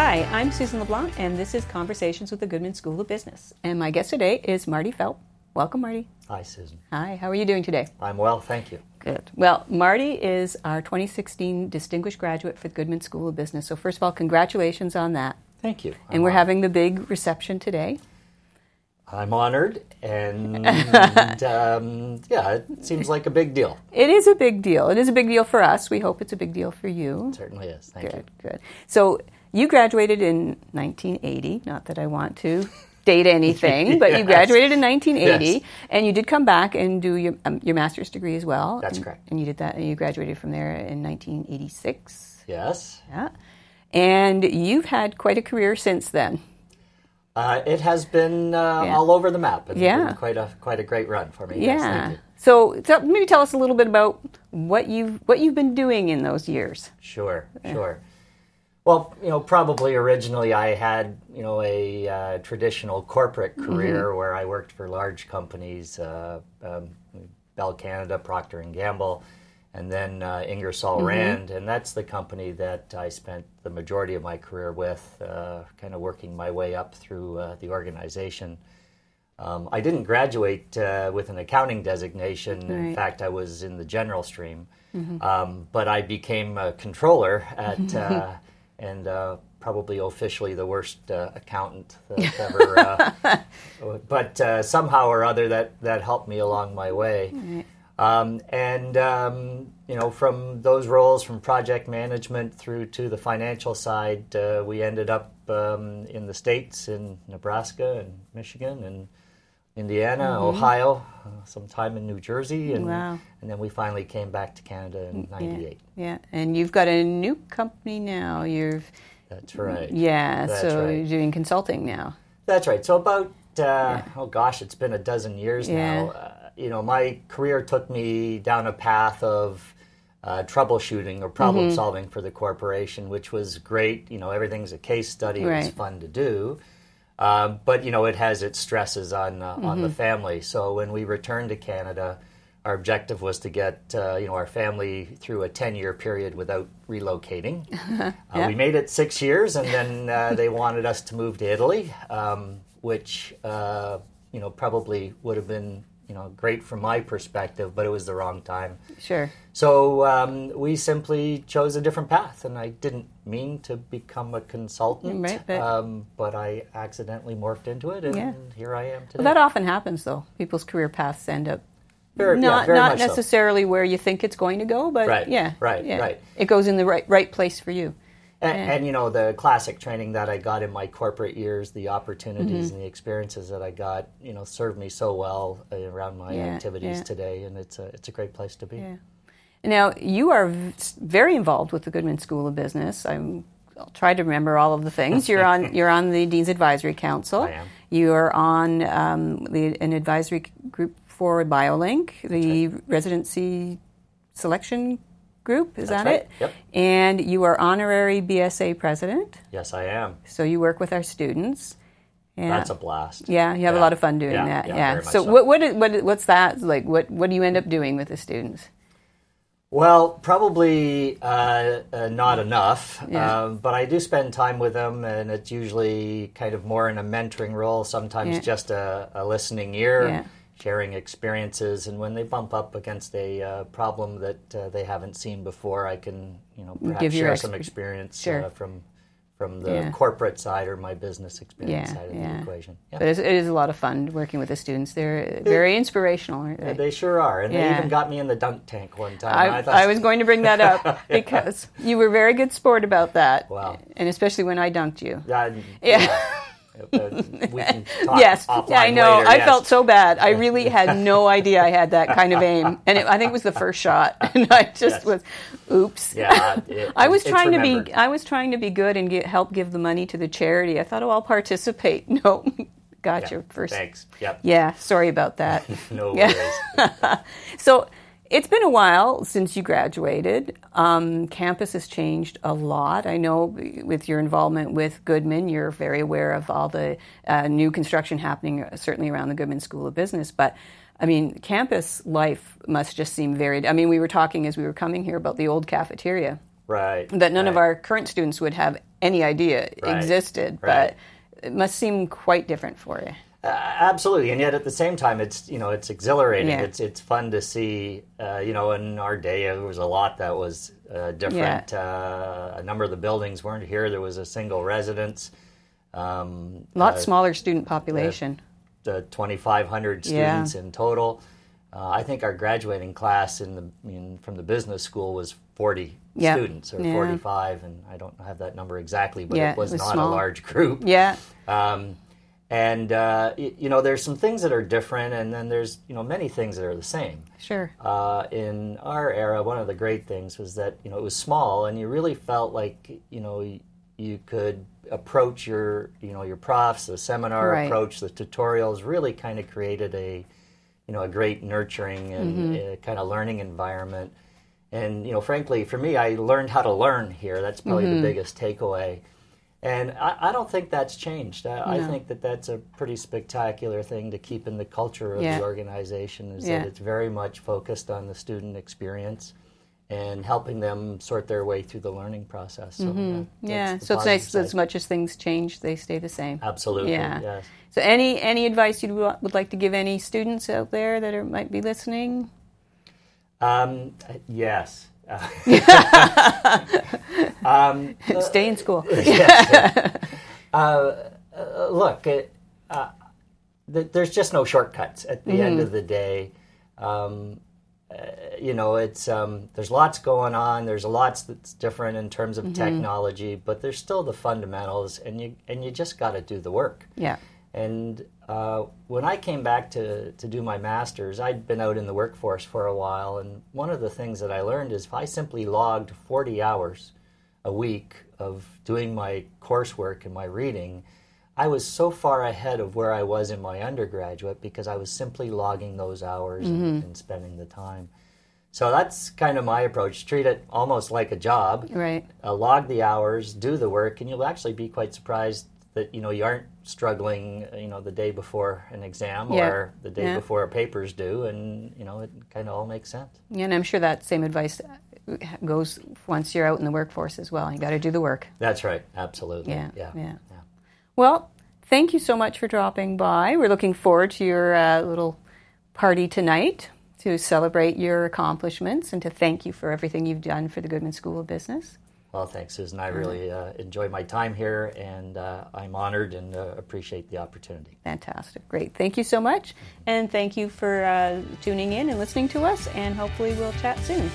Hi, I'm Susan LeBlanc, and this is Conversations with the Goodman School of Business. And my guest today is Marty Felt. Welcome, Marty. Hi, Susan. Hi, how are you doing today? I'm well, thank you. Good. Well, Marty is our 2016 Distinguished Graduate for the Goodman School of Business. So, first of all, congratulations on that. Thank you. and we're having the big reception today. I'm honored, and um, yeah, it seems like a big deal. It is a big deal. It is a big deal for us. We hope it's a big deal for you. It certainly is. Thank good, you. Good. So, you graduated in 1980. Not that I want to date anything, yes. but you graduated in 1980, yes. and you did come back and do your um, your master's degree as well. That's and, correct. And you did that, and you graduated from there in 1986. Yes. Yeah. And you've had quite a career since then. Uh, it has been uh, yeah. all over the map. It's yeah. been quite a quite a great run for me. Yeah. Yes, so, so, maybe tell us a little bit about what you've what you've been doing in those years. Sure, sure. Well, you know, probably originally I had you know a uh, traditional corporate mm-hmm. career mm-hmm. where I worked for large companies, uh, um, Bell Canada, Procter and Gamble and then uh, Ingersoll mm-hmm. Rand, and that's the company that I spent the majority of my career with, uh, kind of working my way up through uh, the organization. Um, I didn't graduate uh, with an accounting designation. Right. In fact, I was in the general stream, mm-hmm. um, but I became a controller at, uh, and uh, probably officially the worst accountant that ever. but somehow or other, that that helped me along my way. Right. Um, and um, you know, from those roles, from project management through to the financial side, uh, we ended up um, in the states, in Nebraska and Michigan and Indiana, mm-hmm. Ohio, uh, some time in New Jersey, and wow. and then we finally came back to Canada in '98. Yeah. yeah, and you've got a new company now. You've that's right. Yeah, that's so right. you're doing consulting now. That's right. So about uh, yeah. oh gosh, it's been a dozen years yeah. now uh, you know, my career took me down a path of uh, troubleshooting or problem mm-hmm. solving for the corporation, which was great. You know, everything's a case study; right. it's fun to do. Uh, but you know, it has its stresses on uh, mm-hmm. on the mm-hmm. family. So when we returned to Canada, our objective was to get uh, you know our family through a ten year period without relocating. yeah. Uh, we made it six years, and then uh, they wanted us to move to Italy, um, which you know probably would have been you know great from my perspective, but it was the wrong time. Sure. So um, we simply chose a different path, and I didn't mean to become a consultant, right, but, um, but I accidentally morphed into it, and yeah. here I am today. Well, that often happens, though. People's career paths end up very, not yeah, not necessarily so. where you think it's going to go, but right, yeah, right, yeah. right. It goes in the right right place for you. And, yeah. and, you know the classic training that I got in my corporate years, the opportunities mm-hmm. and the experiences that I got, you know, served me so well around my yeah, activities yeah. today, and it's a it's a great place to be. Now you are very involved with the Goodman School of Business. I'm, I'll try to remember all of the things. You're on you're on the Dean's Advisory Council. I am. You are on um, the, an advisory group for BioLinc, the right. residency selection group. Is That's that right. it? Yep. And you are honorary BSA president. Yes, I am. So you work with our students. Yeah. That's a blast. Yeah, you have yeah. a lot of fun doing yeah, that. Yeah. so, so, what, what, what what's that like? What what do you end up doing with the students? Well, probably uh, uh, not enough, Yeah. um, but I do spend time with them, and it's usually kind of more in a mentoring role. Sometimes Yeah. just a, a listening ear. Yeah. Sharing experiences, and when they bump up against a uh, problem that uh, they haven't seen before, I can you know perhaps Give share exp- some experience Sure. uh, from from the Yeah. corporate side or my business experience Yeah, side of yeah. the equation. Yeah. But it's, a lot of fun working with the students. They're very inspirational, they? They sure are, and they even got me in the dunk tank one time. I, thought- I was going to bring that up because you were very good sport about that. Wow. And especially when I dunked you. Yeah. We can talk yes, offline I know. later, I yes. felt so bad. I really had no idea I had that kind of aim, and it, I think it was the first shot, and I just Yes. was, oops. Yeah, it- I was trying to be. I was trying to be good and get, help give the money to the charity. I thought, oh, I'll participate. No, got Yeah, your first. Thanks. Yep. Yeah, sorry about that. No worries. So it's been a while since you graduated. Um, campus has changed a lot. I know with your involvement with Goodman, you're very aware of all the uh, new construction happening, uh, certainly around the Goodman School of Business. But I mean, campus life must just seem very. I mean, we were talking as we were coming here about the old cafeteria. Right. that none of our current students would have any idea Right, existed. right. But it must seem quite different for you. Uh, absolutely, and yet at the same time, it's you know it's exhilarating. Yeah. It's it's fun to see. Uh, you know, in our day, there was a lot that was uh, different. Uh, a number of the buildings weren't here. There was a single residence. Um, A lot uh, smaller student population. the 2,500 Yeah. students in total. Uh, I think our graduating class in the in, from the business school was 40 Yeah. students or Yeah. 45, and I don't have that number exactly, but Yeah, it was, it was not small. a large group. yeah. Um, and uh, you know, there's some things that are different, and then there's you know many things that are the same. Sure. Uh, in our era, one of the great things was that you know it was small, and you really felt like you know you could approach your you know your profs, the seminar Right. approach, the tutorials. Really, kind of created a you know a great nurturing and Mm-hmm. kind of learning environment. And you know, frankly, for me, I learned how to learn here. That's probably Mm-hmm. the biggest takeaway. And I, I don't think that's changed. I, I think that that's a pretty spectacular thing to keep in the culture of Yeah. the organization. Is Yeah. that it's very much focused on the student experience and helping them sort their way through the learning process. So, yeah, Mm-hmm. Yeah. the So it's nice as much as things change, they stay the same. Absolutely. Yeah. Yes. So any any advice you would would like to give any students out there that are, might be listening? Um, yes. um, Stay in school. uh, look, it, uh, th- there's just no shortcuts at the end of the day. Um, uh, you know, it's um, there's lots going on. There's a lots that's different in terms of technology, but there's still the fundamentals, and you and you just got to do the work. Yeah. And uh, when I came back to, to do my master's, I'd been out in the workforce for a while. And one of the things that I learned is if I simply logged 40 hours a week of doing my coursework and my reading, I was so far ahead of where I was in my undergraduate because I was simply logging those hours and, and spending the time. So that's kind of my approach. Treat it almost like a job Right. uh, log the hours, do the work, and you'll actually be quite surprised that you know you aren't struggling, you know, the day before an exam Yeah. or the day Yeah. before a paper's due, and you know it kind of all makes sense. Yeah, and I'm sure that same advice goes once you're out in the workforce as well. You got to do the work. That's right, absolutely. Yeah, yeah, yeah. Well, thank you so much for dropping by. We're looking forward to your uh, little party tonight to celebrate your accomplishments and to thank you for everything you've done for the Goodman School of Business. Well, thanks, Susan. I really uh, enjoy my time here, and uh, I'm honored and uh, appreciate the opportunity. Fantastic. Great. Thank you so much. And thank you for uh, tuning in and listening to us. And hopefully, we'll chat soon.